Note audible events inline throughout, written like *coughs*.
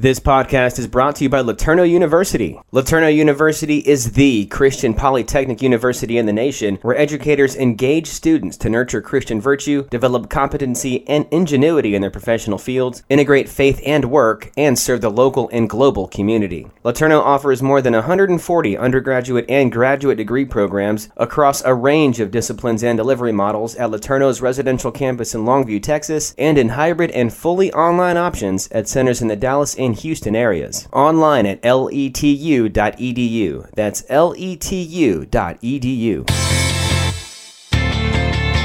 This podcast is brought to you by LeTourneau University. LeTourneau University is the Christian polytechnic university in the nation where educators engage students to nurture Christian virtue, develop competency and ingenuity in their professional fields, integrate faith and work, and serve the local and global community. LeTourneau offers more than 140 undergraduate and graduate degree programs across a range of disciplines and delivery models at LeTourneau's residential campus in Longview, Texas, and in hybrid and fully online options at centers in the Dallas and Houston areas. Online at letu.edu. That's letu.edu.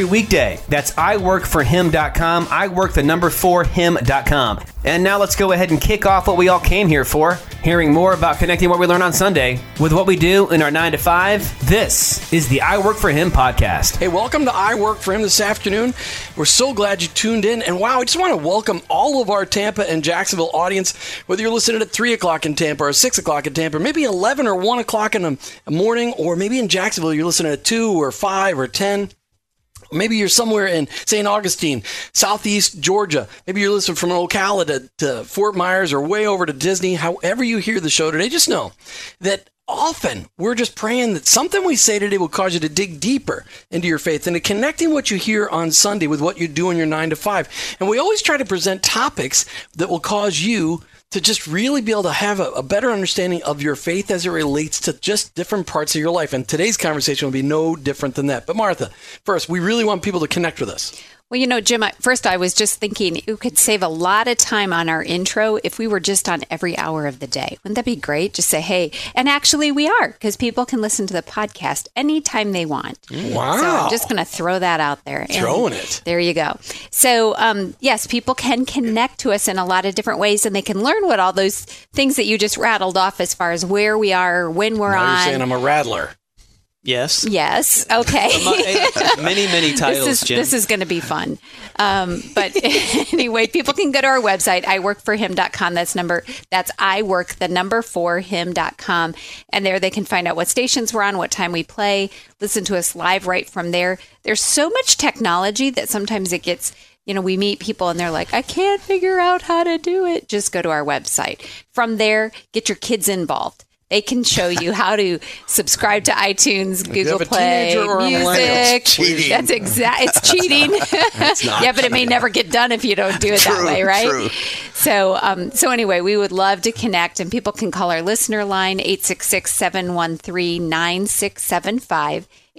weekday. That's iworkforhim.com. I work the number for him.com. And now let's go ahead and kick off what we all came here for hearing more about connecting what we learn on Sunday with what we do in our 9 to 5. This is the I Work for Him podcast. Hey, welcome to I Work for Him this afternoon. We're so glad you tuned in. And wow, I just want to welcome all of our Tampa and Jacksonville audience, whether you're listening at 3 o'clock in Tampa or 6 o'clock in Tampa, maybe 11 or 1 o'clock in the morning, or maybe in Jacksonville you're listening at 2 or 5 or 10. Maybe you're somewhere in St. Augustine, Southeast Georgia. Maybe you're listening from Ocala to, to Fort Myers or way over to Disney. However, you hear the show today, just know that often we're just praying that something we say today will cause you to dig deeper into your faith and to connecting what you hear on Sunday with what you do in your nine to five. And we always try to present topics that will cause you to just really be able to have a, a, better understanding of your faith as it relates to just different parts of your life. And today's conversation will be no different than that. But Martha, first, we really want people to connect with us. Well, you know, Jim, first I was just thinking it could save a lot of time on our intro if we were just on every hour of the day. Wouldn't that be great? Just say, hey, and actually we are because people can listen to the podcast anytime they want. Wow. So I'm just going to throw that out there. Throwing it. There you go. So, um, yes, people can connect to us in a lot of different ways and they can learn what all those things that you just rattled off as far as where we are, when we're now on. You're saying I'm a rattler. Yes. Yes. Okay. *laughs* many, many titles, this is, Jim. This is going to be fun. Um, but *laughs* anyway, people can go to our website, iworkforhim.com. That's number, that's iwork, the number for him.com. And there they can find out what stations we're on, what time we play, listen to us live right from there. There's so much technology that sometimes it gets, you know, we meet people and they're like, I can't figure out how to do it. Just go to our website. From there, get your kids involved. They can show you how to subscribe to iTunes, Google Play, music. That's exact. It's *laughs* cheating. yeah, but it may never get done if you don't do it True, that way, right? true. So, um, so anyway, we would love to connect, and people can call our listener line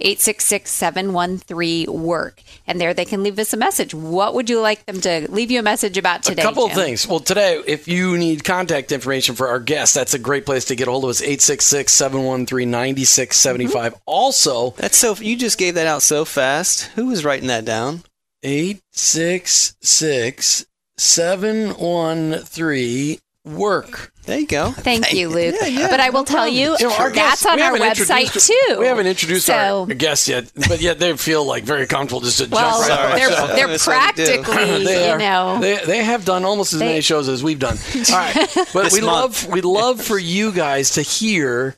866-713-9675. 866-713-WORK. And there they can leave us a message. What would you like them to leave you a message about today? a couple Jim? of things. Well, today, if you need contact information for our guests, that's a great place to get a hold of us 866 713 9675. Mm-hmm. Also, That's so. You just gave that out so fast. Who was writing that down? 866 713 work. There you go. Thank you, Luke. Yeah, yeah, but I will tell you, You know, our that's guests- on we our website too. We haven't introduced so, our guests yet, but yet they feel like very comfortable just to Well, jump right they're, on. they're That's what we do. practically, *laughs* They you are- know. they, they have done almost as They- many shows as we've done. *laughs* All right, but we month. love we love for you guys to hear.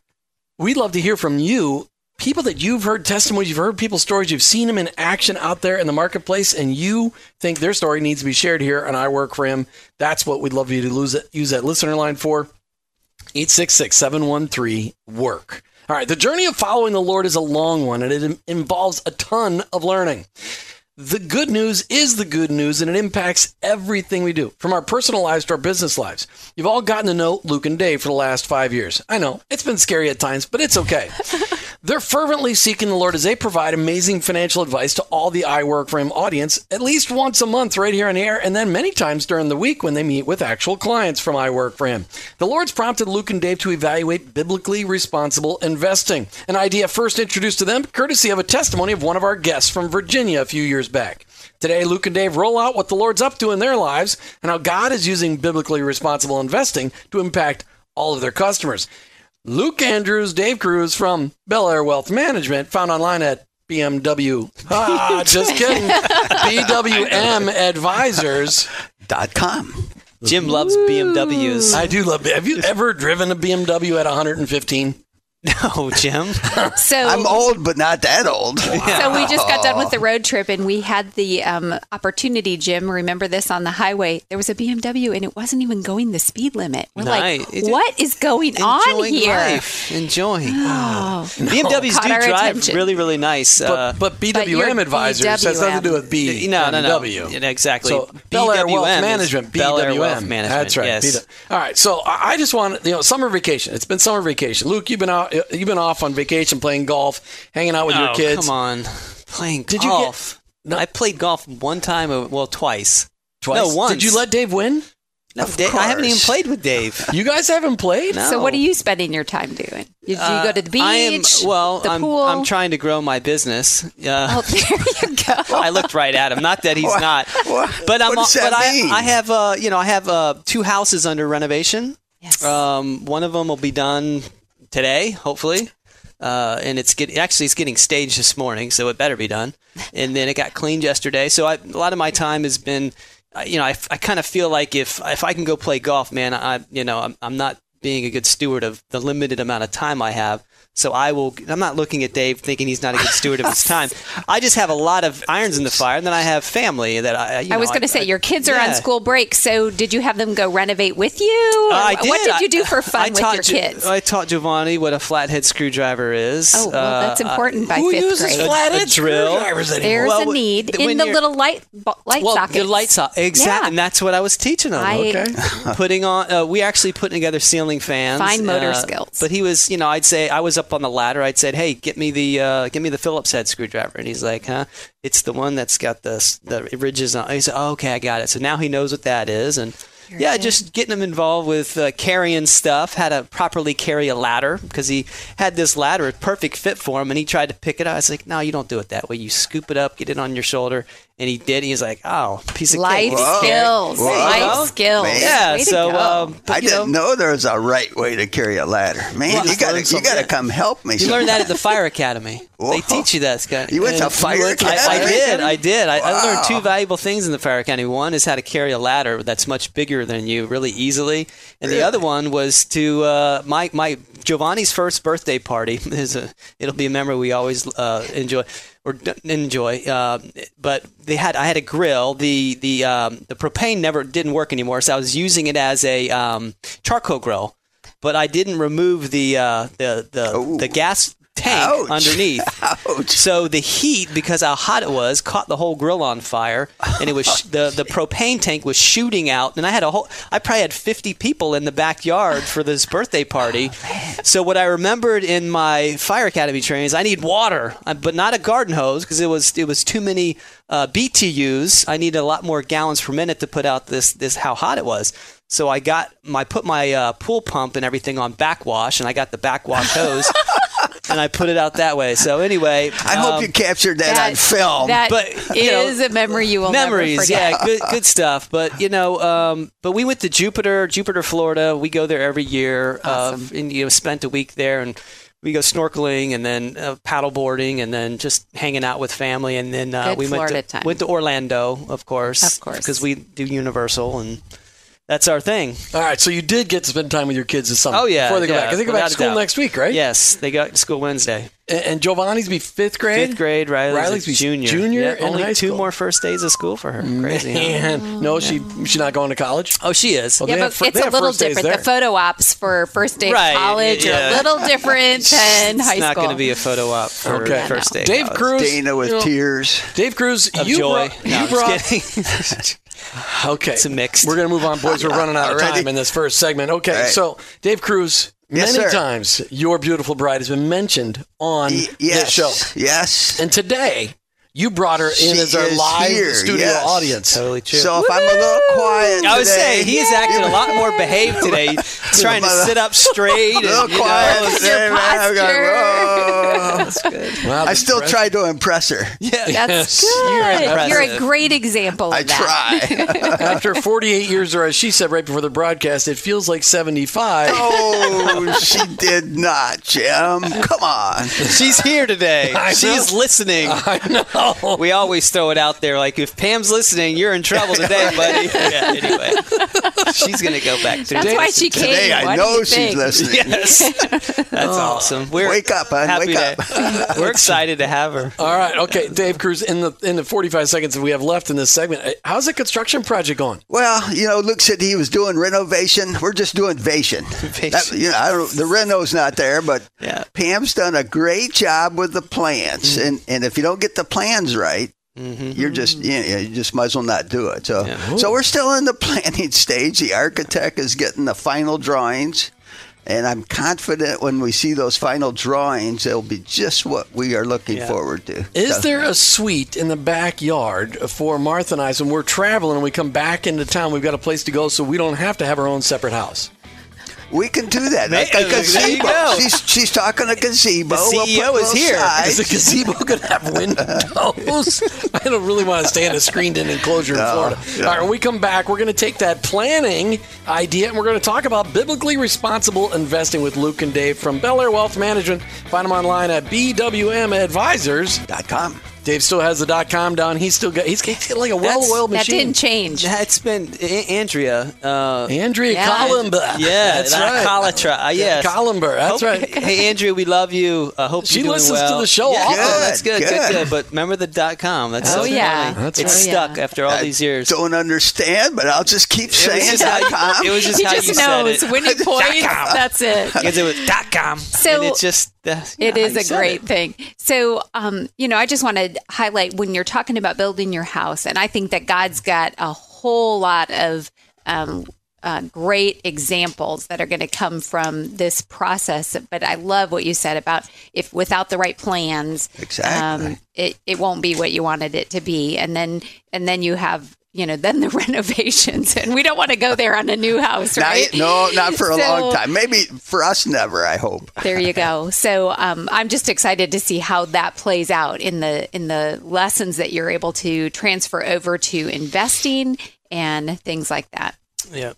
We'd love to hear from you, people that you've heard testimonies, you've heard people's stories, you've seen them in action out there in the marketplace, and you think their story needs to be shared here. And I work for him. That's what we'd love you to it, use that listener line for. 866-713-WORK. All right, the journey of following the Lord is a long one and it in- involves a ton of learning. The good news is the good news and it impacts everything we do, from our personal lives to our business lives. You've all gotten to know Luke and Dave for the last five years. I know, it's been scary at times, but it's okay. *laughs* They're fervently seeking the Lord as they provide amazing financial advice to all the I Work For Him audience at least once a month right here on the air, and then many times during the week when they meet with actual clients from I Work For Him. The Lord's prompted Luke and Dave to evaluate biblically responsible investing, an idea first introduced to them courtesy of a testimony of one of our guests from Virginia a few years back. Today, Luke and Dave roll out what the Lord's up to in their lives and how God is using biblically responsible investing to impact all of their customers. Luke Andrews, Dave Cruz from Belleair Wealth Management, found online at BMW. *laughs* Ah, just kidding. BWM Advisors. Dot com. Jim loves BMWs. I do love. Have you ever driven a BMW at 115? *laughs* no, Jim. So I'm old, but not that old. *laughs* So we just got done with the road trip, and we had the um, opportunity, Jim. Remember this on the highway? There was a BMW, and it wasn't even going the speed limit. We're Nice. like, what is going on Enjoying here? life. Enjoying. Oh, BMWs Caught do drive attention. really, really nice. uh, But, but But you're BWM Advisors has nothing to do with B. no, no, no. BMW. Yeah, exactly. So Belleair Wealth BWM Management, Belleair BWM. Wealth Management, That's right. yes. All right. So I I just want you know summer vacation. It's been summer vacation. Luke, you've been out. You've been off on vacation, playing golf, hanging out with your Oh, kids. Come on. Playing Did you get- golf. No. I played golf one time, uh, well, twice. Twice. No, once. Did you let Dave win? No, Dave, I haven't even played with Dave. You guys haven't played. No. So what are you spending your time doing? Did you go to the beach? Uh, I am, well, the I'm, pool? I'm trying to grow my business. Uh, Oh, there you go. *laughs* I looked right at him. Not that he's not, what- but I'm. what does but that I, mean? I have, uh, you know, I have uh, two houses under renovation. Yes. Um, one of them will be done today, hopefully. Uh, and it's get, actually it's getting staged this morning, so it better be done. *laughs* And then it got cleaned yesterday. So I, a lot of my time has been, you know, I, I kind of feel like if if I can go play golf, man, I you know I'm, I'm not being a good steward of the limited amount of time I have. So I will. I'm not looking at Dave thinking he's not a good steward of his *laughs* time. I just have a lot of irons in the fire, and then I have family that I. You I was going to say your kids are on school break, so did you have them go renovate with you? Uh, I did. What did you do for I- fun I with taught your Gi- kids? I taught Giovanni what a flathead screwdriver is. oh, well, that's Uh, important by Who fifth uses grade. flathead A drill. screwdrivers anymore? There's Well, a need in the little light bo- light well, sockets. the lights off exactly, Yeah. and that's what I was teaching him. I- Okay. *laughs* putting on, uh, we actually putting together ceiling fans. Fine motor uh, skills. But he was, you know, I'd say I was up on the ladder. I'd said, "Hey, get me the, uh, get me the Phillips head screwdriver," and he's like, "Huh? It's the one that's got the the ridges on." He said, oh, "Okay, I got it." So now he knows what that is, and. yeah, just getting him involved with uh, carrying stuff. how to properly carry a ladder because he had this ladder, a perfect fit for him, and he tried to pick it up. I was like, "No, you don't do it that way. You scoop it up, get it on your shoulder." And he did. He's like, "Oh, piece of life cake." Whoa. skills. Whoa. Life skills. Man. Yeah, Way to so go. um, but, I you didn't know, know there was a right way to carry a ladder. Man, Well, you gotta you gotta come help me. You learned that at the fire academy. *laughs* Whoa. They teach you that, Scott. You went to And fire I- I, did. I did. I, I learned two valuable things in the fire academy. One is how to carry a ladder that's much bigger than you, really easily, and the other one was to uh, my my Giovanni's first birthday party *laughs* is a. It'll be a memory we always uh, enjoy or enjoy. Uh, but they had I had a grill. The the um, the propane never didn't work anymore, so I was using it as a um, charcoal grill. But I didn't remove the uh, the the, Ooh. the gas tank Ouch. underneath. *laughs* Ouch. So the heat, because how hot it was, caught the whole grill on fire, and it was sh- the the propane tank was shooting out. And I had a whole, I probably had fifty people in the backyard for this birthday party. so what I remembered in my fire academy training is I need water, uh, but not a garden hose because it was it was too many uh, BTUs. I needed a lot more gallons per minute to put out this this how hot it was. So I got my put my uh, pool pump and everything on backwash, and I got the backwash hose. *laughs* And I put it out that way. So anyway, I hope um, you captured that, on film. That But, you know, is a memory you will memories, never forget. yeah, good good stuff. But you know, um, but we went to Jupiter, Jupiter, Florida. We go there every year. Awesome. Uh, and you know, spent a week there, and we go snorkeling, and then uh, paddle boarding, and then just hanging out with family. And then uh, Good we went to time. went to Orlando, of course, Of course. because we do Universal, and that's our thing. All right, so you did get to spend time with your kids this summer. Oh yeah, before they go yeah, back. I think they go back to school next week, right? Yes, they go to school Wednesday. And, and Giovanni's be fifth grade. Fifth grade, Riley's, Riley's be junior. junior Yeah, only high two school. more first days of school for her. Crazy. huh? And no, she she's not going to college. Oh, she is. Well, Yeah, They but have it's a little first days different. The photo ops for first day Right, of college are a little different *laughs* than high school. it's not going to be a photo op for Okay. first day. Dave. Cruz, Dana with you know, tears. Dave Cruz, of you joy. brought, No, you I'm brought kidding. *laughs* Okay. It's a mix. We're going to move on, boys. We're running out of time in this first segment. Okay, right. so Dave Cruz, Yes, many sir. times your beautiful bride has been mentioned on Y- this show. Yes. And today, you brought her in She as our live here, studio yes. audience. Totally true. So if I'm a little quiet I would say he is acting a lot more *laughs* behaved today, *laughs* trying to sit up straight. a little And, you quiet know, today, man. I got- *laughs* that's good. Wow, I still that's tried to impress her. Yeah, That's You're good. You're, a great example of I that. try. After 48 years, or as she said right before the broadcast, it feels like 75. oh, she did not, Jim. Come on. She's here today. I She's know. listening. I know. *laughs* We always throw it out there like if Pam's listening, you're in trouble today, *laughs* buddy. Yeah, anyway. She's gonna go back to That's why she came. Today I know she's think? listening. *laughs* Yes. That's awesome. We're Wake up, hon. happy Wake to- We're excited to have her. All right, okay, Dave Cruz. In the in the 45 seconds that we have left in this segment, uh, how's the construction project going? Well, you know, Luke said he was doing renovation. We're just doing vation. That, you know, I don't, the reno's not there, but Yeah. Pam's done a great job with the plants. Mm-hmm. And and if you don't get the plans right, mm-hmm. you're just you, know, you just might as well not do it. So so we're still in the *laughs* planning stage. The architect is getting the final drawings. And I'm confident when we see those final drawings, it'll be just what we are looking Yeah. forward to. Is So- there a suite in the backyard for Martha and I? So when we're traveling and we come back into town, we've got a place to go, so we don't have to have our own separate house. We can do that. Like a gazebo. She's, she's talking a gazebo. The We'll CEO is little here. Is the gazebo *laughs* going to have windows? I don't really want to stay in a screened-in enclosure in Florida. no. All right, when we come back, we're going to take that planning idea and we're going to talk about biblically responsible investing with Luke and Dave from Belleair Wealth Management. Find them online at bwmadvisors. Dot com. Dave still has the dot com down. He's still got. He's got like a well-oiled machine. That didn't change. Yeah, It's been A- Andrea. Uh, Andrea Yeah. Columba. yeah, that's that right. Colatra. Uh, yes. Columber. That's Hope- right. *laughs* Hey, Andrea, we love you. I hope She you're doing listens to the show Yeah, often. oh, that's good, good, Good, good, good. But remember the dot com. That's Oh, so yeah. funny. That's it's right. stuck Yeah. after all these years. Don't understand, but I'll just keep It was saying just dot com. it was just He how just you said knows it. when *laughs* he points. That's it. Because it was dot com. So- and it's just It is a great thing. So, um, you know, I just want to highlight when you're talking about building your house, and I think that God's got a whole lot of um, uh, great examples that are going to come from this process. But I love what you said about if without the right plans, Exactly. um, it it won't be what you wanted it to be, and then and then you have. You know, then the *laughs* renovations, and we don't want to go there on a new house, Not- right? no, not for a So- long time. Maybe for us, never. I hope. there you go. *laughs* So um, I'm just excited to see how that plays out in the in the lessons that you're able to transfer over to investing and things like that. Yeah.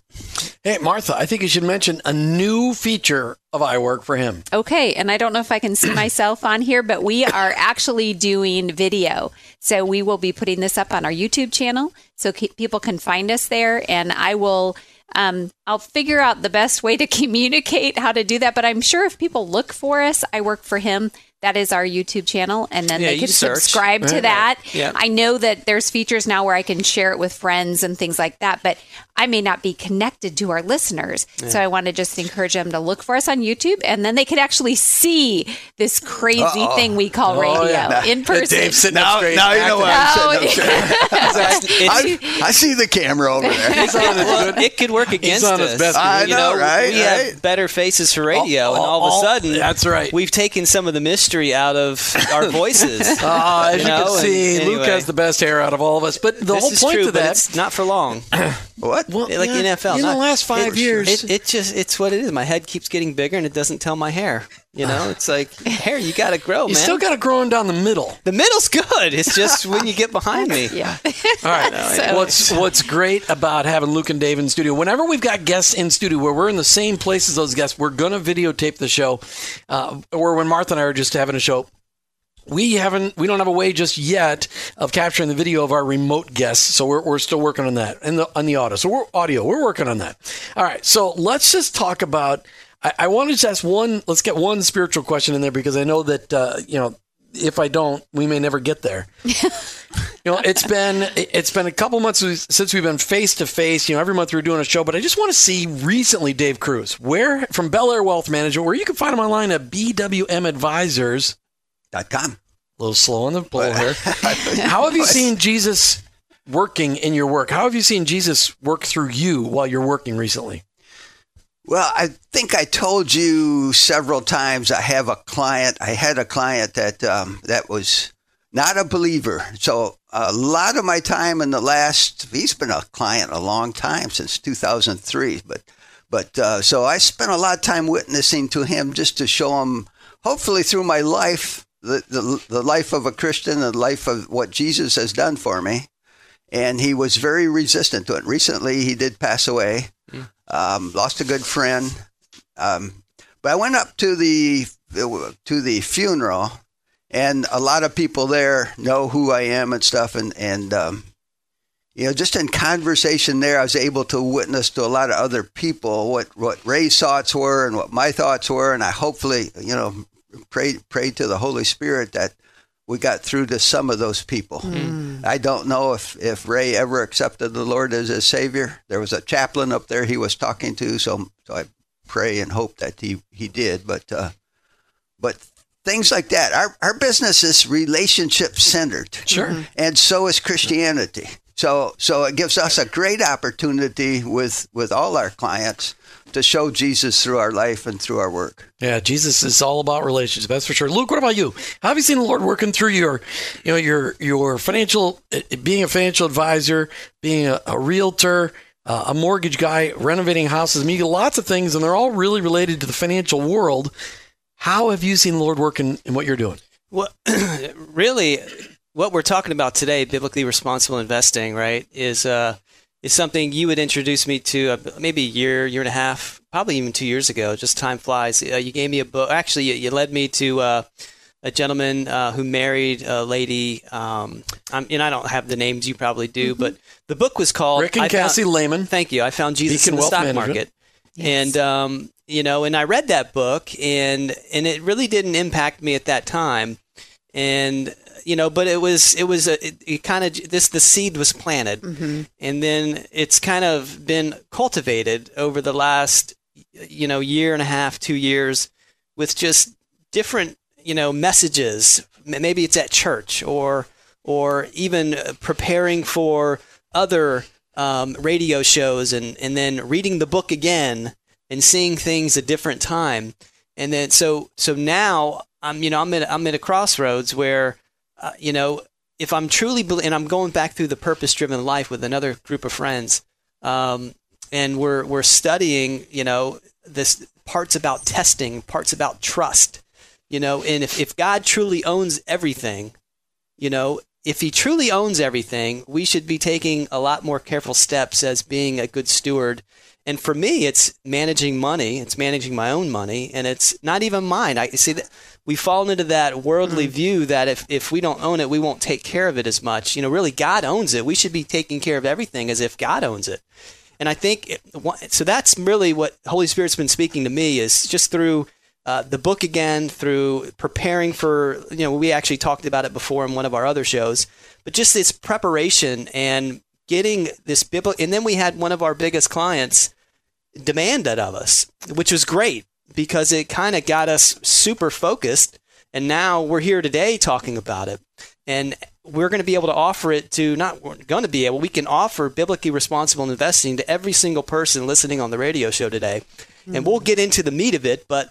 Hey, Martha, I think you should mention a new feature of I Work for Him. Okay, and I don't know if I can see *clears throat* myself on here, but we are actually doing video. So we will be putting this up on our YouTube channel so ke- people can find us there and I will um, I'll figure out the best way to *laughs* communicate how to do that, but I'm sure if people look for us, I work for him. That is our YouTube channel, and then Yeah, they can search. subscribe to that. Yeah. I know that there's features now where I can share it with friends and things like that, but I may not be connected to our listeners. So I want to just encourage them to look for us on YouTube, and then they can actually see this crazy thing we call oh, radio Oh, yeah. in person. Dave's sitting Now, now you know what I'm saying. Oh, *laughs* I, I see the camera over there. He's on his well, it could work against on his us. best I you know, right, We right. have better faces for radio, and all of a sudden, that's right. We've taken some of the mystery out of our *laughs* voices. Uh, as you, You know, can and see, Luke has the best hair out of all of us. But the this whole is point true, of but that, it's not for long. *coughs* What? well, like yeah, NFL. in not- the last five it- years, it, it just it's what it is. My head keeps getting bigger, and it doesn't tell my hair. You know, it's like *laughs* hair. You got to grow, you man. still got it growing down the middle. the middle's good. It's just when you get behind me. yeah. *laughs* All right. So- what's what's great about having Luke and Dave in studio? Whenever we've got guests in studio where we're in the same place as those guests, we're gonna videotape the show. Uh, or when Martha and I are just having a show. We haven't, we don't have a way just yet of capturing the video of our remote guests, so we're, we're still working on that and the on the audio. So we're audio, we're working on that. All right, so let's just talk about. I, I want to just ask one. Let's get one spiritual question in there because I know that uh, you know if I don't, we may never get there. *laughs* You know, it's been it's been a couple months since we've been face to face. You know, every month we're doing a show, but I just want to see recently, Dave Cruz, where from Belleair Wealth Management, where you can find them online at BWM Advisors. Dot com. A little slow on the pull here. *laughs* How have you seen Jesus working in your work? How have you seen Jesus work through you while you're working recently? Well, I think I told you several times. I have a client. I had a client that um, that was not a believer. So a lot of my time in the last, he's been a client a long time since 2003, but but uh, so I spent a lot of time witnessing to him just to show him, hopefully through my life, the, the, the life of a Christian, the life of what Jesus has done for me. And he was very resistant to it. Recently, he did pass away, mm. Um, lost a good friend. Um, but I went up to the to the funeral, and a lot of people there know who I am and stuff, and and um, you know, just in conversation there, I was able to witness to a lot of other people what, what Ray's thoughts were and what my thoughts were. And I hopefully, you know, prayed, prayed to the Holy Spirit that we got through to some of those people. Mm. I don't know if, if Ray ever accepted the Lord as his Savior. There was a chaplain up there he was talking to, so, so I pray and hope that he, he did. But, uh, but things like that. Our, our business is relationship centered. Sure. And so is Christianity. So, so it gives us a great opportunity with, with all our clients to show Jesus through our life and through our work. Yeah, Jesus is all about relationships. That's for sure. Luke, what about you? How have you seen the Lord working through your, you know, your your financial, eh, being a financial advisor, being a, a realtor, uh, a mortgage guy, renovating houses? I mean, lots of things, and they're all really related to the financial world. How have you seen the Lord working in what you're doing? Well, *clears throat* really, what we're talking about today, biblically responsible investing, right, is uh, is something you would introduce me to uh, maybe a year, year and a half, probably even two years ago. Just time flies. Uh, you gave me a book. Actually, you, you led me to uh, a gentleman uh, who married a lady. Um, and I don't have the names you probably do, mm-hmm. but the book was called Rick and I Cassie found, Lehman. Thank you. I found Jesus Beacon in the stock management. market. Yes. And um, you know, and I read that book, and and it really didn't impact me at that time. And you know, but it was it was a, it, it kind of this the seed was planted, mm-hmm. and then it's kind of been cultivated over the last you know year and a half, two years, with just different you know messages. Maybe it's at church or or even preparing for other um, radio shows and and then reading the book again and seeing things a different time. And then so so now I'm you know I'm at I'm at a crossroads where uh, you know, if I'm truly, and I'm going back through the purpose-driven life with another group of friends, um, and we're we're studying, you know, this parts about testing, parts about trust, you know, and if if God truly owns everything, you know, if He truly owns everything, we should be taking a lot more careful steps as being a good steward. And for me, it's managing money. It's managing my own money, and it's not even mine. I see that we've fallen into that worldly mm. view that if, if we don't own it, we won't take care of it as much. You know, really, God owns it. We should be taking care of everything as if God owns it. And I think it, so. That's really what Holy Spirit's been speaking to me is just through uh, the book again, through preparing for. You know, we actually talked about it before in one of our other shows, but just this preparation and getting this biblical. And then we had one of our biggest clients demand that of us, which was great because it kind of got us super focused. And now we're here today talking about it. And we're going to be able to offer it to not we're going to be able we can offer biblically responsible investing to every single person listening on the radio show today mm-hmm. and we'll get into the meat of it but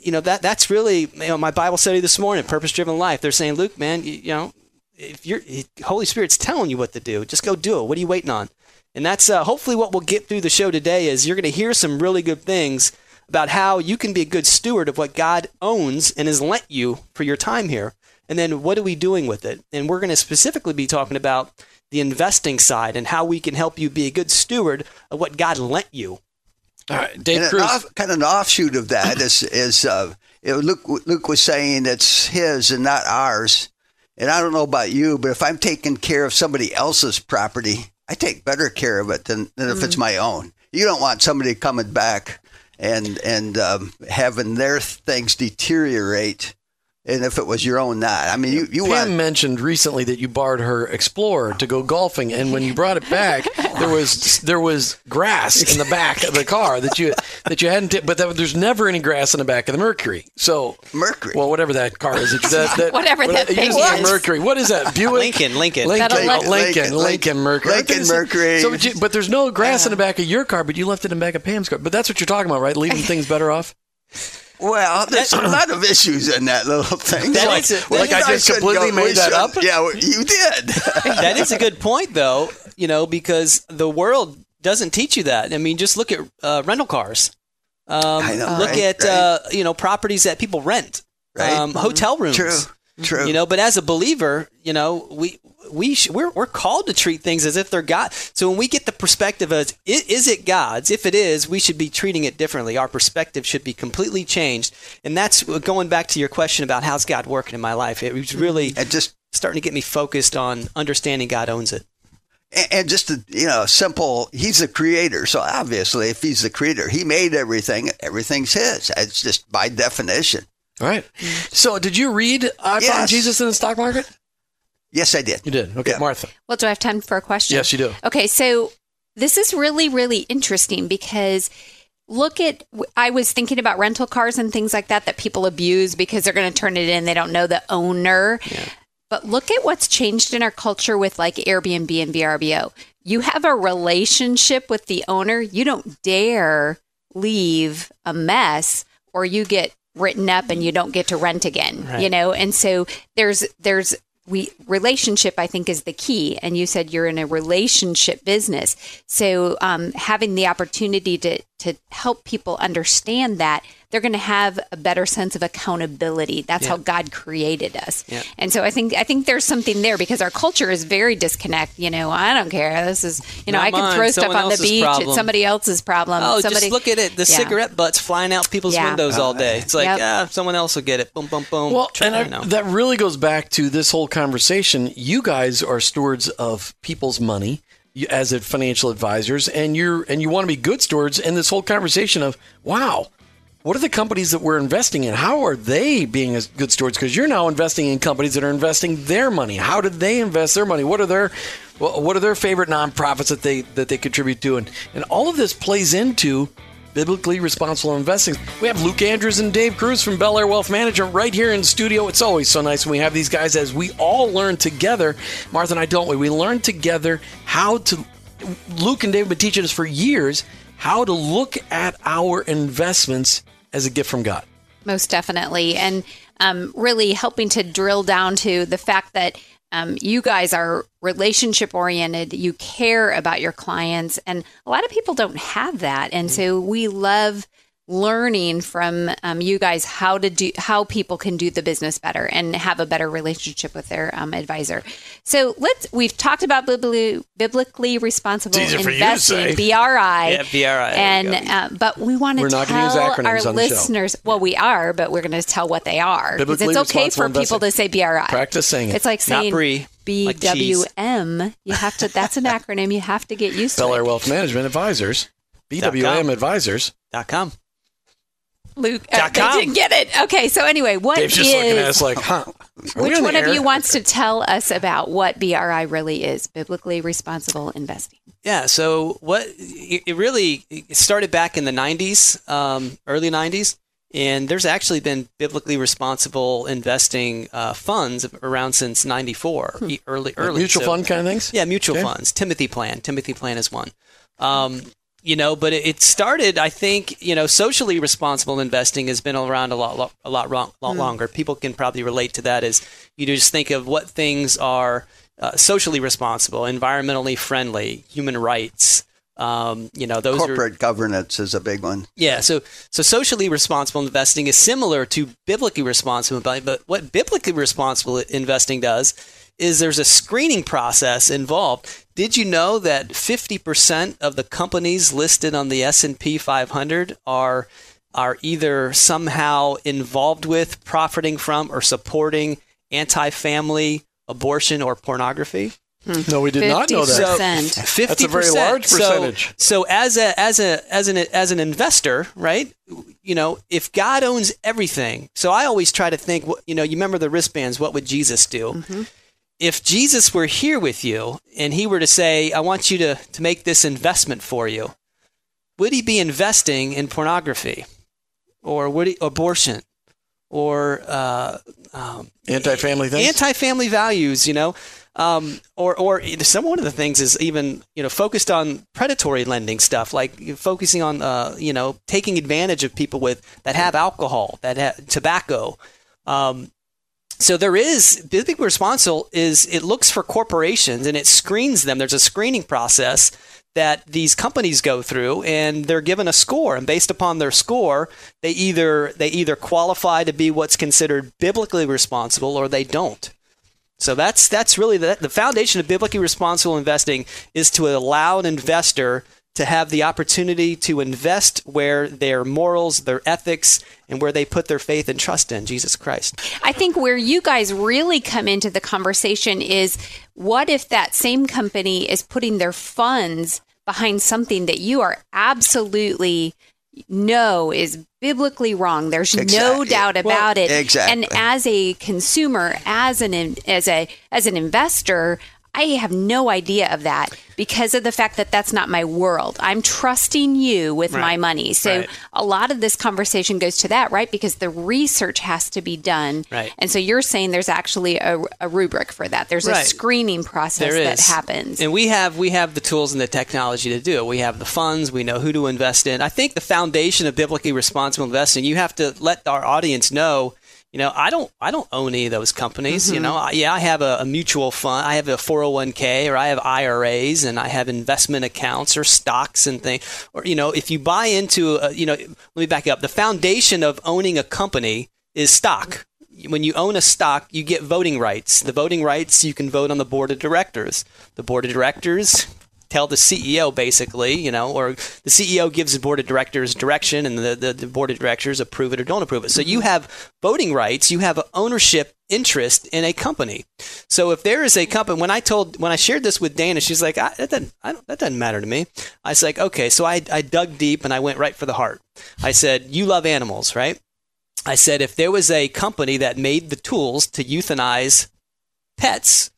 you know that that's really you know my bible study this morning purpose driven life they're saying luke man you, you, know if you're holy spirit's telling you what to do just go do it what are you waiting on and that's uh, hopefully what we'll get through the show today is you're going to hear some really good things about how you can be a good steward of what God owns and has lent you for your time here. And then what are we doing with it? And we're going to specifically be talking about the investing side and how we can help you be a good steward of what God lent you. All right, Dave Cruz. Off, kind of an offshoot of that is, is uh, Luke, Luke was saying it's his and not ours. And I don't know about you, but if I'm taking care of somebody else's property, I take better care of it than, than if mm. it's my own. You don't want somebody coming back and and um, having their things deteriorate and if it was your own not. I mean, you you Pam want... mentioned recently that you borrowed her Explorer to go golfing, and when you brought it back, there was there was grass in the back of the car that you that you hadn't. T- but that, there's never any grass in the back of the Mercury. So Mercury. Well, whatever that car is, that, that, *laughs* whatever that thing is. Mercury. What is that? Buick. Lincoln. Lincoln. Lincoln. Lincoln. Lincoln, Lincoln Mercury. Lincoln Mercury. So, but, you, but there's no grass in the back of your car, but you left it in the back of Pam's car. But that's what you're talking about, right? Leaving *laughs* things better off. Well, *clears throat* there's a lot of issues in that little thing. That like, is a- well, like I just completely go- made that up? *laughs* Yeah, you did. *laughs* that is a good point, though. You know, because the world doesn't teach you that. I mean, just look at uh, rental cars. Um, I know, look right, at right. Uh, you know properties that people rent, Right. um, hotel rooms. True, true. You know, but as a believer, you know, we we sh- we're we're called to treat things as if they're God. So when we get the perspective of i- is it God's? If it is, we should be treating it differently. Our perspective should be completely changed. And that's uh, going back to your question about how's God working in my life. It was really mm-hmm. and just starting to get me focused on understanding God owns it. and- and just a, you know simple he's the creator so obviously if he's the creator he made everything everything's his it's just by definition All right. Mm-hmm. So, did you read I Found Jesus in the Stock Market? Yes i did You did. Okay, Yeah. Martha. Well, do I have time for a question? Yes, you do. Okay, so this is really, really interesting because look at, I was thinking about rental cars and things like that that people abuse because they're going to turn it in. They don't know the owner. yeah. But look at what's changed in our culture with like Airbnb and VRBO. You have a relationship with the owner, you don't dare leave a mess or you get written up and you don't get to rent again you know and so there's there's we relationship i think is the key. And you said you're in a relationship business. So um, having the opportunity to to help people understand that they're going to have a better sense of accountability that's how god created us Yeah. and so i think i think there's something there because our culture is very disconnect you know i don't care this is you know Not i can mine, throw stuff on the beach problem. it's somebody else's problem Oh, somebody just look at it. The Yeah. cigarette butts flying out people's Yeah. windows all day. It's like, Yep. ah, someone else will get it. Boom, boom, boom. Well, Try- and I, you know. that really goes back to this whole conversation. You guys are stewards of people's money as a financial advisors, and you're and you want to be good stewards. And this whole conversation of, wow, what are the companies that we're investing in? How are they being as good stewards? Because you're now investing in companies that are investing their money. How did they invest their money? What are their what are their favorite nonprofits that they that they contribute to? And and all of this plays into biblically responsible investing. We have Luke Andrews and Dave Cruz from Belleair Wealth Management right here in the studio. It's always so nice when we have these guys as we all learn together. Martha and I don't we? We learn together how to. Luke and Dave have been teaching us for years how to look at our investments as a gift from God. most definitely. And um, really helping to drill down to the fact that um, you guys are relationship oriented. You care about your clients and a lot of people don't have that. And so we love learning from um, you guys how to do how people can do the business better and have a better relationship with their um, advisor so let's we've talked about biblically, biblically responsible It's you investing bri Yeah, BRI, and uh, but we want to We're not gonna use tell our on show. listeners well we are but we're going to tell what they are because Biblically it's okay for responsible people to say BRI. Practice saying it. It's like Not saying brie, like. BWM. you have to. That's an acronym. You have to get used Bel to Air. Wealth Management Advisors, BWM com. Advisors. Dot com. Luke, uh, they didn't *laughs* get it. Okay, so anyway, what Dave's just is- looking at us like, huh? Which on one of you wants to tell us about what BRI really is? Biblically responsible investing. Yeah. So what it it really it started back in the 90s, um, early 90s, and there's actually been biblically responsible investing uh, funds around since 94, e- early, Like early. mutual So- fund kind of things? Yeah, mutual Okay. funds. Timothy Plan. Timothy Plan is one. Um, you know, but it, started. I think you know, socially responsible investing has been around a lot, a lot, wrong, lot longer. People can probably relate to that. As you just think of what things are uh, socially responsible, environmentally friendly, human rights. Um, you know, those are corporate governance is a big one yeah, so so socially responsible investing is similar to biblically responsible, but what biblically responsible investing does is there's a screening process involved. Did you know that 50% of the companies listed on the S&P 500 are are either somehow involved with, profiting from or supporting anti-family, abortion or pornography? No, we did not know that. 50%. Fifty That's a very large percentage. So, so as a as a as an as an investor, right? You know, if God owns everything, so I always try to think. You know, you remember the wristbands? What would Jesus do? Mm-hmm. If Jesus were here with you and he were to say, "I want you to to make this investment for you," would he be investing in pornography, or would he abortion, or uh, Anti-family things. anti-family values, you know, um, or or some one of the things is even you know focused on predatory lending stuff, like focusing on uh, you know taking advantage of people with that have alcohol, that have tobacco. Um, so there is biblically responsible is it looks for corporations and it screens them. There's a screening process that these companies go through and they're given a score and based upon their score they either they either qualify to be what's considered biblically responsible or they don't so that's that's really the, the foundation of biblically responsible investing is to allow an investor to have the opportunity to invest where their morals, their ethics, and where they put their faith and trust in Jesus Christ. I think where you guys really come into the conversation is what if that same company is putting their funds behind something that you are absolutely know is biblically wrong. There's no doubt about it. exactly. And as a consumer, as an as a as an investor, I have no idea of that because of the fact that that's not my world. I'm trusting you with my money. So Right. a lot of this conversation goes to that, right? Because the research has to be done. Right. And so you're saying there's actually a, a rubric for that. There's a screening process There that happens. And we have we have the tools and the technology to do it. We have the funds, we know who to invest in. I think the foundation of biblically responsible investing, you have to let our audience know, you know, I don't I don't own any of those companies, you mm-hmm. know. I, yeah, I have a, a mutual fund, I have a 401k or I have IRAs and I have investment accounts or stocks and things. Or you know, if you buy into a, you know, let me back up. The foundation of owning a company is stock when you own a stock, you get voting rights. The voting rights, you can vote on the board of directors. The board of directors tell the CEO basically, you know, or the CEO gives the board of directors direction and the, the, the board of directors approve it or don't approve it. So you have voting rights, you have ownership interest in a company. So if there is a company, when I told, when I shared this with Dana, she's like, that, doesn't, that doesn't matter to me. I was like, okay. So I, I dug deep and I went right for the heart. I said, you love animals, right? I said, if there was a company that made the tools to euthanize pets,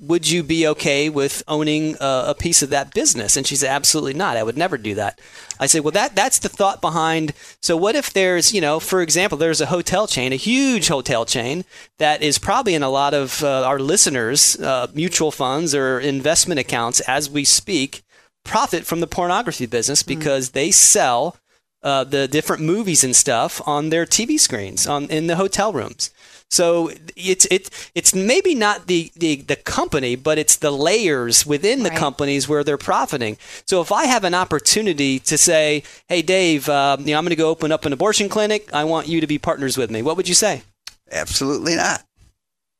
would you be okay with owning a, a piece of that business? And she said, absolutely not. I would never do that. I said, well, that that's the thought behind. So what if there's, you know, for example, there's a hotel chain, a huge hotel chain that is probably in a lot of uh, our listeners' uh, mutual funds or investment accounts as we speak, profit from the pornography business because they sell uh, the different movies and stuff on their TV screens on in the hotel rooms. So it's it it's maybe not the, the, the company, but it's the layers within the Right. companies where they're profiting. So if I have an opportunity to say, "Hey, Dave, um, you know, I'm going to go open up an abortion clinic. I want you to be partners with me," what would you say? Absolutely not.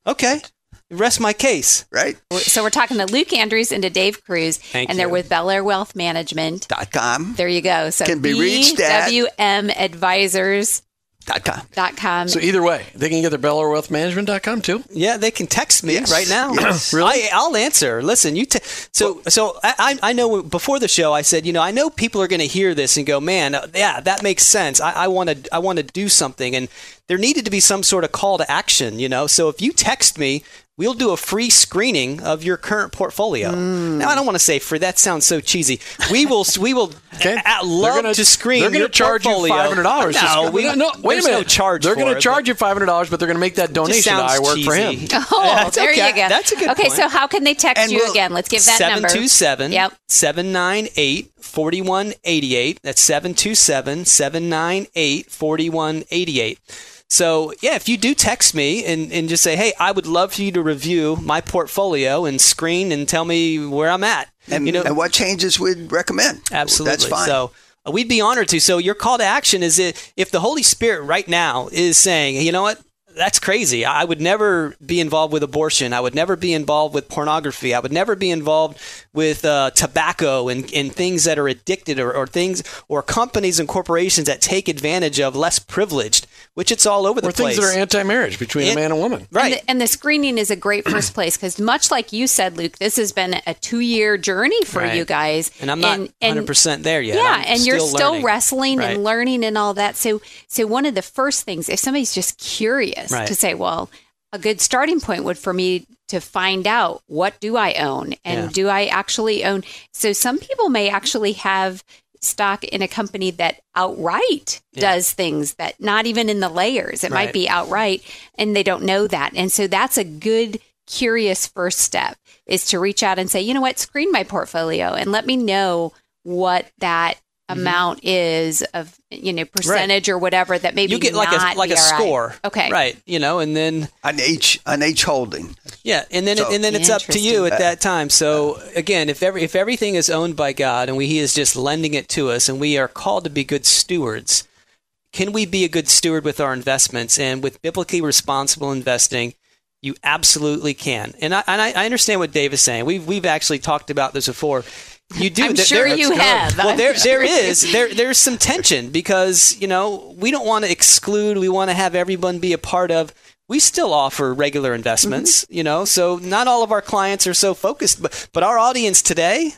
Okay, rest my case. Right? So we're talking to Luke Andrews and to Dave Cruz, Thank and they're you. with Belleair Wealth Management. Dot com. There you go. So Can be reached at- BWMadvisors.com. Dot com. So either way, they can get their BelleairWealthManagement.com too. Yeah, they can text me Yes. right now. Yes. *clears throat* I, I'll answer. Listen, you. T- so, so I, I know before the show, I said, you know, I know people are going to hear this and go, man, uh, yeah, that makes sense. I want to, I want to do something, and there needed to be some sort of call to action, you know. So if you text me. We'll do a free screening of your current portfolio. Hmm. Now, I don't want to say free. That sounds so cheesy. We will. We will. *laughs* Okay. I love gonna- to screen. They're gonna your charge you portfolio. five hundred dollars. No, we, no, no, wait there's a minute. no charge. They're going to charge you five hundred dollars, but they're going to make that donation I work for him. *laughs* Oh, That's there okay. you go. That's a good Okay, point. so how can they text And you we'll- again? Let's give that number. 727 Yep. 798 4188. That's 727 798 4188. So, yeah, if you do text me and, and just say, hey, I would love for you to review my portfolio and screen and tell me where I'm at. And, you know, and what changes we'd recommend. Absolutely. That's fine. So we'd be honored to. So your call to action is it if the Holy Spirit right now is saying, you know what, that's crazy. I would never be involved with abortion. I would never be involved with pornography. I would never be involved with uh, tobacco and, and things that are addicted or, or things or companies and corporations that take advantage of less privileged, which it's all over the place Or place. things that are anti-marriage between a man and a woman. right. And the, and the screening is a great first place because, much like you said, Luke, this has been a two-year journey for Right. you guys, and I'm not and- 100% there yet. Yeah, I'm and you're still still learning. wrestling Right. and learning and all that. So, so one of the first things, if somebody's just curious Right. to say, well, a good starting point would for me to find out what do I own and Yeah. do I actually own. So some people may actually have stock in a company that outright does things that not even in the layers. It Right. might be outright and they don't know that. And so that's a good curious first step is to reach out and say, "You know what? Screen my portfolio and let me know what that. Mm-hmm. amount is of, you know, percentage or whatever that maybe you get like a not like a score. Okay. Right. You know, and then An H an H holding. Yeah, and then So- and then it's up to you at that time. So again, if every, if everything is owned by God and we, He is just lending it to us, and we are called to be good stewards, can we be a good steward with our investments and with biblically responsible investing? You absolutely can, and I and I, I understand what Dave is saying. We've we've actually talked about this before. You do. I'm there- sure there- you have. Well, there *laughs* there there there's some tension because you know we don't want to exclude. We want to have everyone be a part of. We still offer regular investments, Mm-hmm. you know. So not all of our clients are so focused, but but our audience today,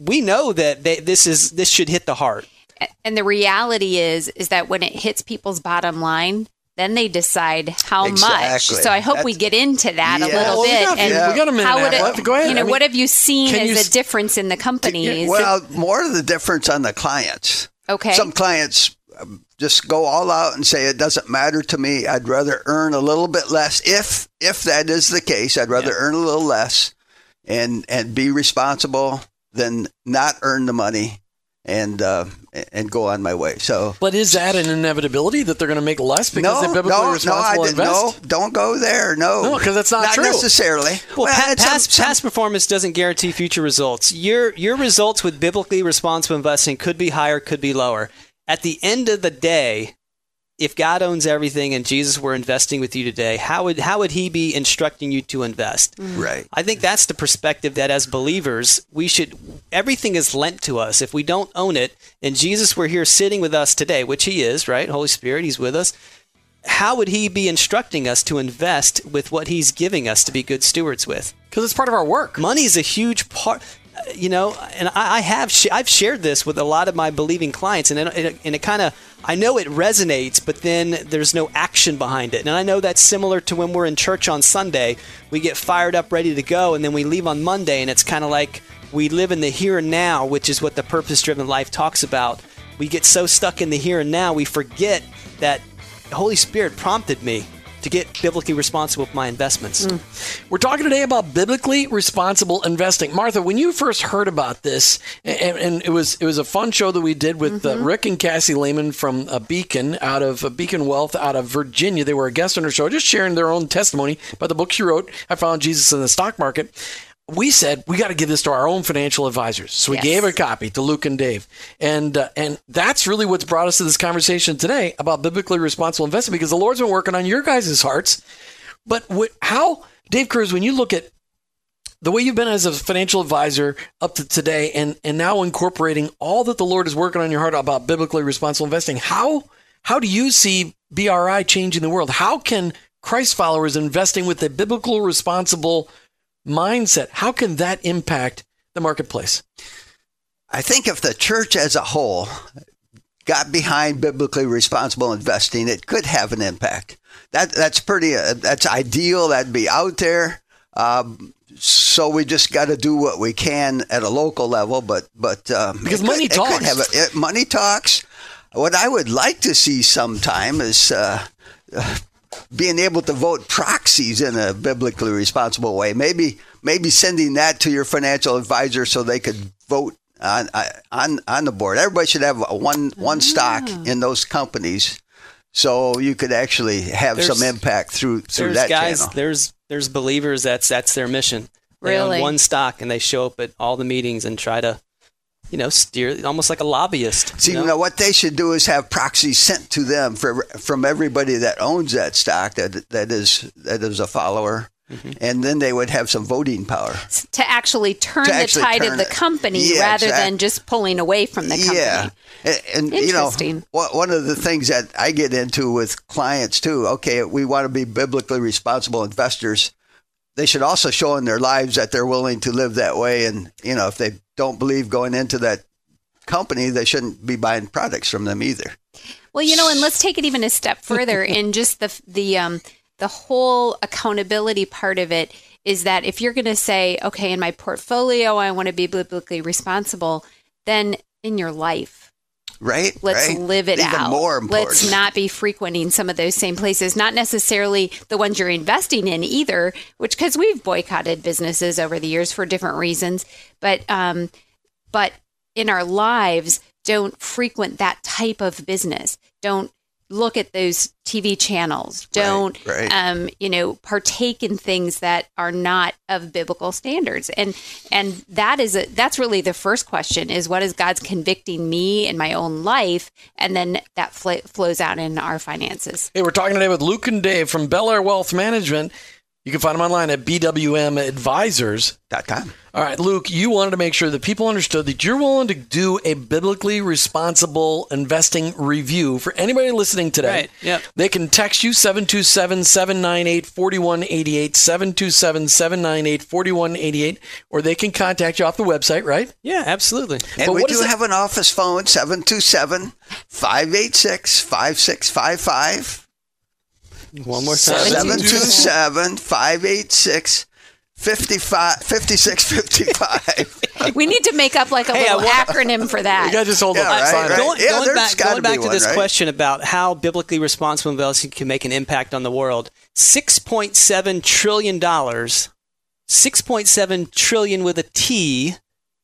we know that they, this is this should hit the heart. and the reality is is that when it hits people's bottom line then they decide how much so i hope we get into that a little Well, we bit got- and we got a minute how would it. Go ahead. you know I mean, what have you seen as you a s- difference in the companies Well, more of the difference on the clients. okay Some clients um, just go all out and say it doesn't matter to me. I'd rather earn a little bit less if if that is the case. I'd rather earn a little less and and be responsible than not earn the money and uh, and go on my way. So But is that an inevitability that they're going to make less because no, they're biblically no, no, I responsible did, no, invest? don't go there. No, No, 'cause that's not not true. necessarily. Well, pa- it's some- past, some- past performance doesn't guarantee future results. Your your results with biblically responsible investing could be higher, could be lower. At the end of the day, if God owns everything and Jesus were investing with you today, how would how would He be instructing you to invest? Mm-hmm. right. I think that's the perspective that as believers, we should everything is lent to us. If we don't own it, and Jesus were here sitting with us today, which he is, right? Holy Spirit, he's with us. How would he be instructing us to invest with what he's giving us to be good stewards with? Because it's part of our work. Money is a huge part, you know, and I, I have sh- I've shared this with a lot of my believing clients, and it, it, and it kind of I know it resonates, but then there's no action behind it, and I know that's similar to when we're in church on Sunday. We get fired up, ready to go, and then we leave on Monday, and it's kind of like we live in the here and now, which is what the purpose-driven life talks about. We get so stuck in the here and now, we forget that the Holy Spirit prompted me to get biblically responsible with my investments. We're talking today about biblically responsible investing. Martha, when you first heard about this, and, and it was it was a fun show that we did with uh, Rick and Cassie Lehman from uh, Beacon out of uh, Beacon Wealth out of Virginia. They were a guest on our show, just sharing their own testimony about the book she wrote. I found Jesus in the stock market. We said we got to give this to our own financial advisors, so we Yes. gave a copy to Luke and Dave, and uh, and that's really what's brought us to this conversation today about biblically responsible investing because the Lord's been working on your guys' hearts. But what, how, Dave Cruz, when you look at the way you've been as a financial advisor up to today and, and now incorporating all that the Lord is working on your heart about biblically responsible investing, how, how do you see BRI changing the world? How can Christ followers investing with a biblical responsible mindset, how can that impact the marketplace? I think if the church as a whole got behind biblically responsible investing, it could have an impact. That that's pretty. Uh, that's ideal. That'd be out there. Um, so we just got to do what we can at a local level, but but um, Because it money could talks. have a- it- money talks. What I would like to see sometime is. Uh, being able to vote proxies in a biblically responsible way. Maybe maybe sending that to your financial advisor so they could vote on on on the board. Everybody should have a one one stock Ah. in those companies, so you could actually have There's- some impact through through there's that guys channel. there's there's believers that's that's their mission they own Really? one stock and they show up at all the meetings and try to you know steer almost like a lobbyist See, you you know? know what they should do is have proxies sent to them for, from everybody that owns that stock that that is that is a follower, Mm-hmm. and then they would have some voting power. to actually turn To the actually tide turn of the company Yeah, rather exact- than just pulling away from the company. Yeah, and, and you know, Interesting. one one of the things that I get into with clients too. Okay, we want to be biblically responsible investors. They should also show in their lives that they're willing to live that way, and you know, if they don't believe going into that company, they shouldn't be buying products from them either. Well, you know, and let's take it even a step further *laughs* in just the the um the whole accountability part of it is that if you're going to say, okay, in my portfolio, I want to be biblically responsible, then in your life. Right? Let's right? live it Even out. more important. Let's not be frequenting some of those same places, not necessarily the ones you're investing in either, which because we've boycotted businesses over the years for different reasons, but um, but in our lives, don't frequent that type of business. Don't look at those TV channels. Don't right. um, you know partake in things that are not of biblical standards. And and that is a, that's really the first question is what is God's convicting me in my own life, and then that fl- flows out in our finances. Hey, we're talking today with Luke and Dave from Belleair Wealth Management. You can find them online at bwmadvisors. Dot com. All right, Luke, you wanted to make sure that people understood that you're willing to do a biblically responsible investing review for anybody listening today. Right, yep. They can text you 727 798 4188, 727 798 4188, or they can contact you off the website, right? Yeah, absolutely. And But we do have an office phone, 727 586 5655. One more time. Seven- 727 586 5655. we need to make up like a Hey, little wa- accorning for that. You guys just hold Yeah, up. right, right. Going, Yeah, going back, gotta going back to one, this right? question about how biblically responsible investing can make an impact on the world. Six point seven trillion dollars, six point seven trillion with a T,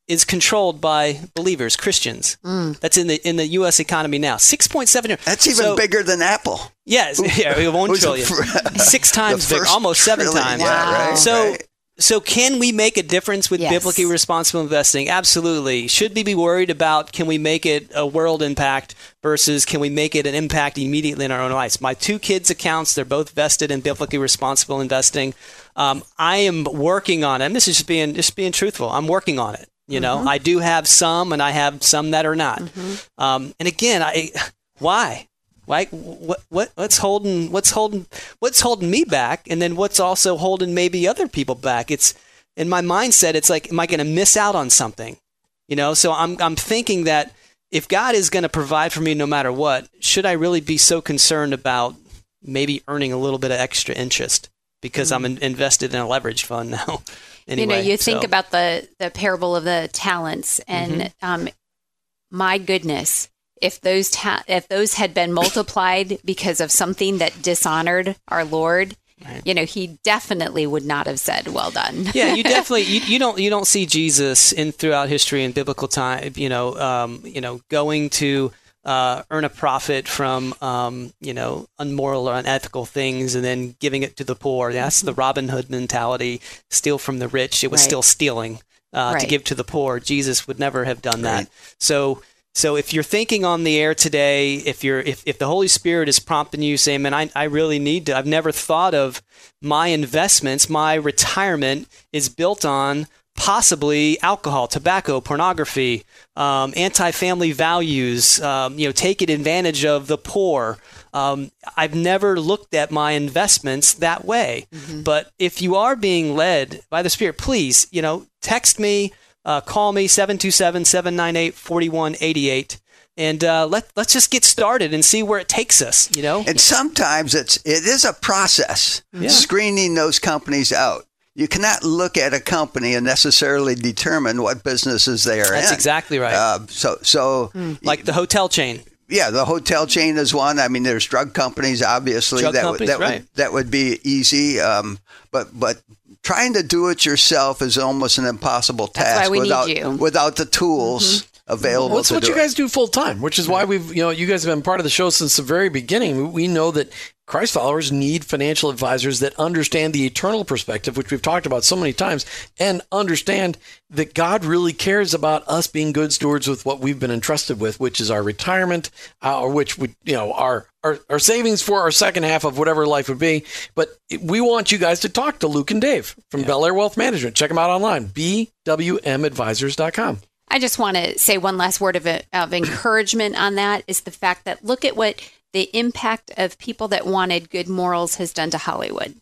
is controlled by believers, Christians. Mm. That's in the in the U.S. economy now. Six point seven. That's even so, bigger than Apple. Yes, yeah, we have one trillion, *laughs* six *laughs* times bigger, almost seven trillion, times. yeah, right, So. right. So can we make a difference with Yes. biblically responsible investing? Absolutely. Should we be worried about can we make it a world impact versus can we make it an impact immediately in our own lives? My two kids' accounts, they're both vested in biblically responsible investing. Um, I am working on it. And this is just being just being truthful. I'm working on it. You know, mm-hmm. I do have some, and I have some that are not. Mm-hmm. Um, and again, I why? Like what what what's holding what's holding what's holding me back? And then what's also holding maybe other people back? It's in my mindset it's like am I going to miss out on something? You know? So I'm I'm thinking that if God is going to provide for me no matter what should I really be so concerned about maybe earning a little bit of extra interest because I'm mm-hmm. in, invested in a leverage fund now *laughs* anyway you know, you think so- about the the parable of the talents, and Mm-hmm. um, my goodness, if those ta- if those had been multiplied because of something that dishonored our Lord, you know, he definitely would not have said, "Well done." yeah, you *laughs* definitely you, you don't you don't see Jesus in throughout history in biblical time. You know, um, you know, going to uh, earn a profit from um, you know unmoral or unethical things and then giving it to the poor. That's the Robin Hood mentality. Steal from the rich. It was Right. still stealing uh, to give to the poor. Jesus would never have done that. Right. So. So if you're thinking on the air today, if you're if, if the Holy Spirit is prompting you, saying, "Man, I, I really need to," I've never thought of my investments, my retirement is built on possibly alcohol, tobacco, pornography, um, anti-family values, um, you know, taking advantage of the poor. Um, I've never looked at my investments that way. But if you are being led by the Spirit, please, you know, text me, uh, call me 727-798-4188 and uh, let let's just get started and see where it takes us. You know, And sometimes it's it is a process screening those companies out. You cannot look at a company and necessarily determine what businesses they are That's in. exactly right. Uh, so so like the hotel chain. yeah, the hotel chain is one. I mean, there's drug companies, obviously Drug that companies, would, that right. would that would be easy. Um, but but trying to do it yourself is almost an impossible That's task why we need without you. without the tools available. Well, it's what you it. guys do full time, which is why we've, you know, you guys have been part of the show since the very beginning. We know that Christ followers need financial advisors that understand the eternal perspective, which we've talked about so many times, and understand that God really cares about us being good stewards with what we've been entrusted with, which is our retirement, uh, or which would, you know, our, our our savings for our second half of whatever life would be. But we want you guys to talk to Luke and Dave from Belleair Wealth Management. Check them out online, bwmadvisors.com. I just want to say one last word of, of encouragement on that is the fact that look at what the impact of people that wanted good morals has done to Hollywood.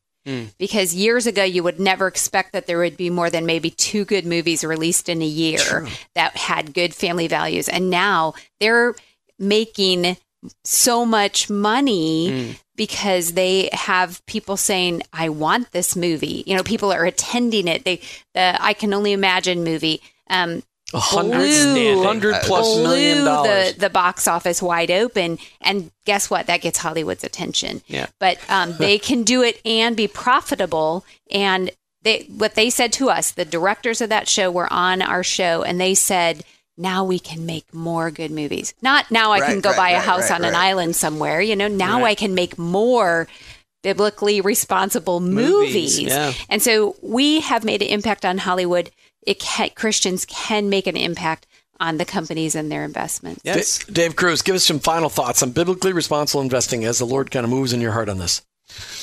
Because years ago, you would never expect that there would be more than maybe two good movies released in a year that had good family values. And now they're making so much money because they have people saying, "I want this movie." You know, people are attending it. They the I can only imagine movie. Um, hundred, Blew- hundred plus blew million dollars. the, the box office wide open. And guess what? That gets Hollywood's attention. Yeah. But um, they *laughs* can do it and be profitable. And they, what they said to us, the directors of that show were on our show, and they said, now we can make more good movies. Not now I can go right, buy a house right, on an island somewhere. You know, now Right. I can make more biblically responsible Movies, movies. yeah. And so we have made an impact on Hollywood. It can, Christians can make an impact on the companies and their investments. Yes. Da- Dave Cruz, give us some final thoughts on biblically responsible investing as the Lord kind of moves in your heart on this.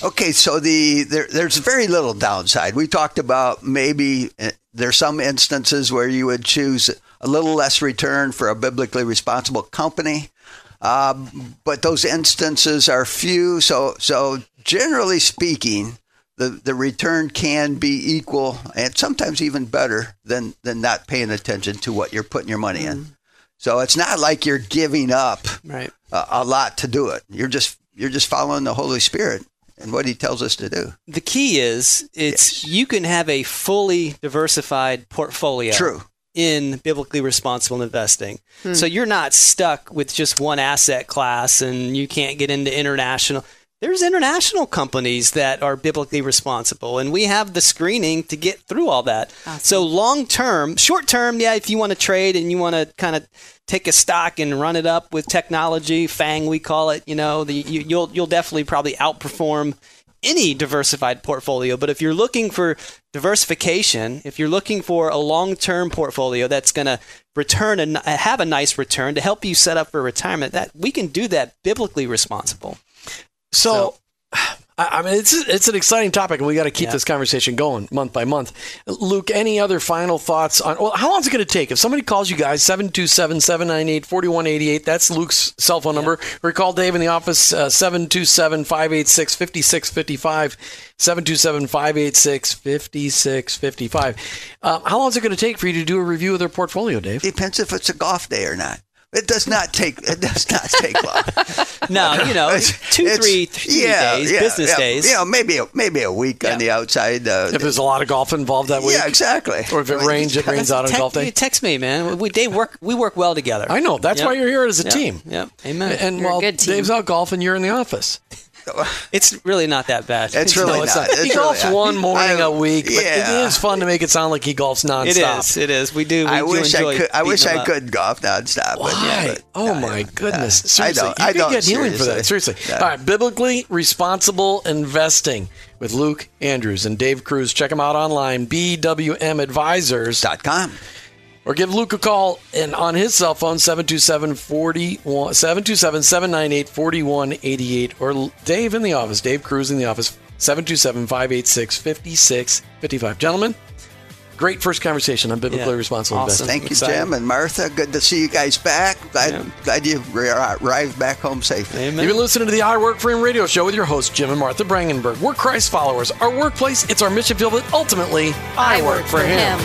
Okay, so the there, there's very little downside. We talked about maybe uh, there's some instances where you would choose a little less return for a biblically responsible company, um, but those instances are few. So so generally speaking, the the return can be equal and sometimes even better than than not paying attention to what you're putting your money in. Mm-hmm. So it's not like you're giving up Right. a, a lot to do it. You're just you're just following the Holy Spirit and what He tells us to do. The key is it's you can have a fully diversified portfolio. True. in biblically responsible investing. Hmm. So you're not stuck with just one asset class and you can't get into international. There's international companies that are biblically responsible, and we have the screening to get through all that. So, long term, short term, yeah, if you want to trade and you want to kind of take a stock and run it up with technology, FANG, we call it, you know, the, you, you'll, you'll definitely probably outperform any diversified portfolio. But if you're looking for diversification, if you're looking for a long-term portfolio that's going to return and have a nice return to help you set up for retirement, that we can do that biblically responsible. So, *sighs* I I mean, it's it's an exciting topic, and we got to keep Yeah. this conversation going month by month. Luke, any other final thoughts on? Well, how long is it going to take? If somebody calls you guys, 727 798 4188, that's Luke's cell phone number. Or call Dave in the office, uh, 727 586 5655. 727 586 5655. Um, How long is it going to take for you to do a review of their portfolio, Dave? Depends if it's a golf day or not. It does not take. It does not take long. *laughs* No, you know, It's- two, it's- three, three yeah, days, yeah, business yeah. days. You know, maybe a, maybe a week Yeah. on the outside. Uh, If there's a lot of golf involved that week? yeah, exactly. Or if it I mean, rains, it *laughs* rains out on Text- golf day? you Text me, man. We Dave work. We work well together. I know. That's Yep. why you're here as a Yep. team. Yep. Amen. And You're a while good team. Dave's out golfing, you're in the office. *laughs* it's really not that bad. It's really No, it's not. not. It's he really golfs not. one morning I- a week, but yeah. it is fun to make it sound like he golfs nonstop. It is. It is. We do. We I do wish I could. I wish I could golf nonstop. But yeah, Why? but, oh yeah, my yeah, goodness! yeah. Seriously, I don't. you I don't. get healing for that. Seriously. All right, biblically responsible investing with Luke Andrews and Dave Cruz. Check them out online, bwmadvisors, Dot com. Or give Luke a call and on his cell phone 727-41 or Dave in the office, Dave Cruz in the office 727-586-5655. Gentlemen, great first conversation on biblically Yeah. responsible Awesome. investing. Thank you, Excited. Jim and Martha. Good to see you guys back. Glad, glad you uh, arrived back home safely. Amen. You've been listening to the I Work for Him radio show with your hosts, Jim and Martha Brangenberg. We're Christ followers. Our workplace, it's our mission field, but ultimately, I, work, for him.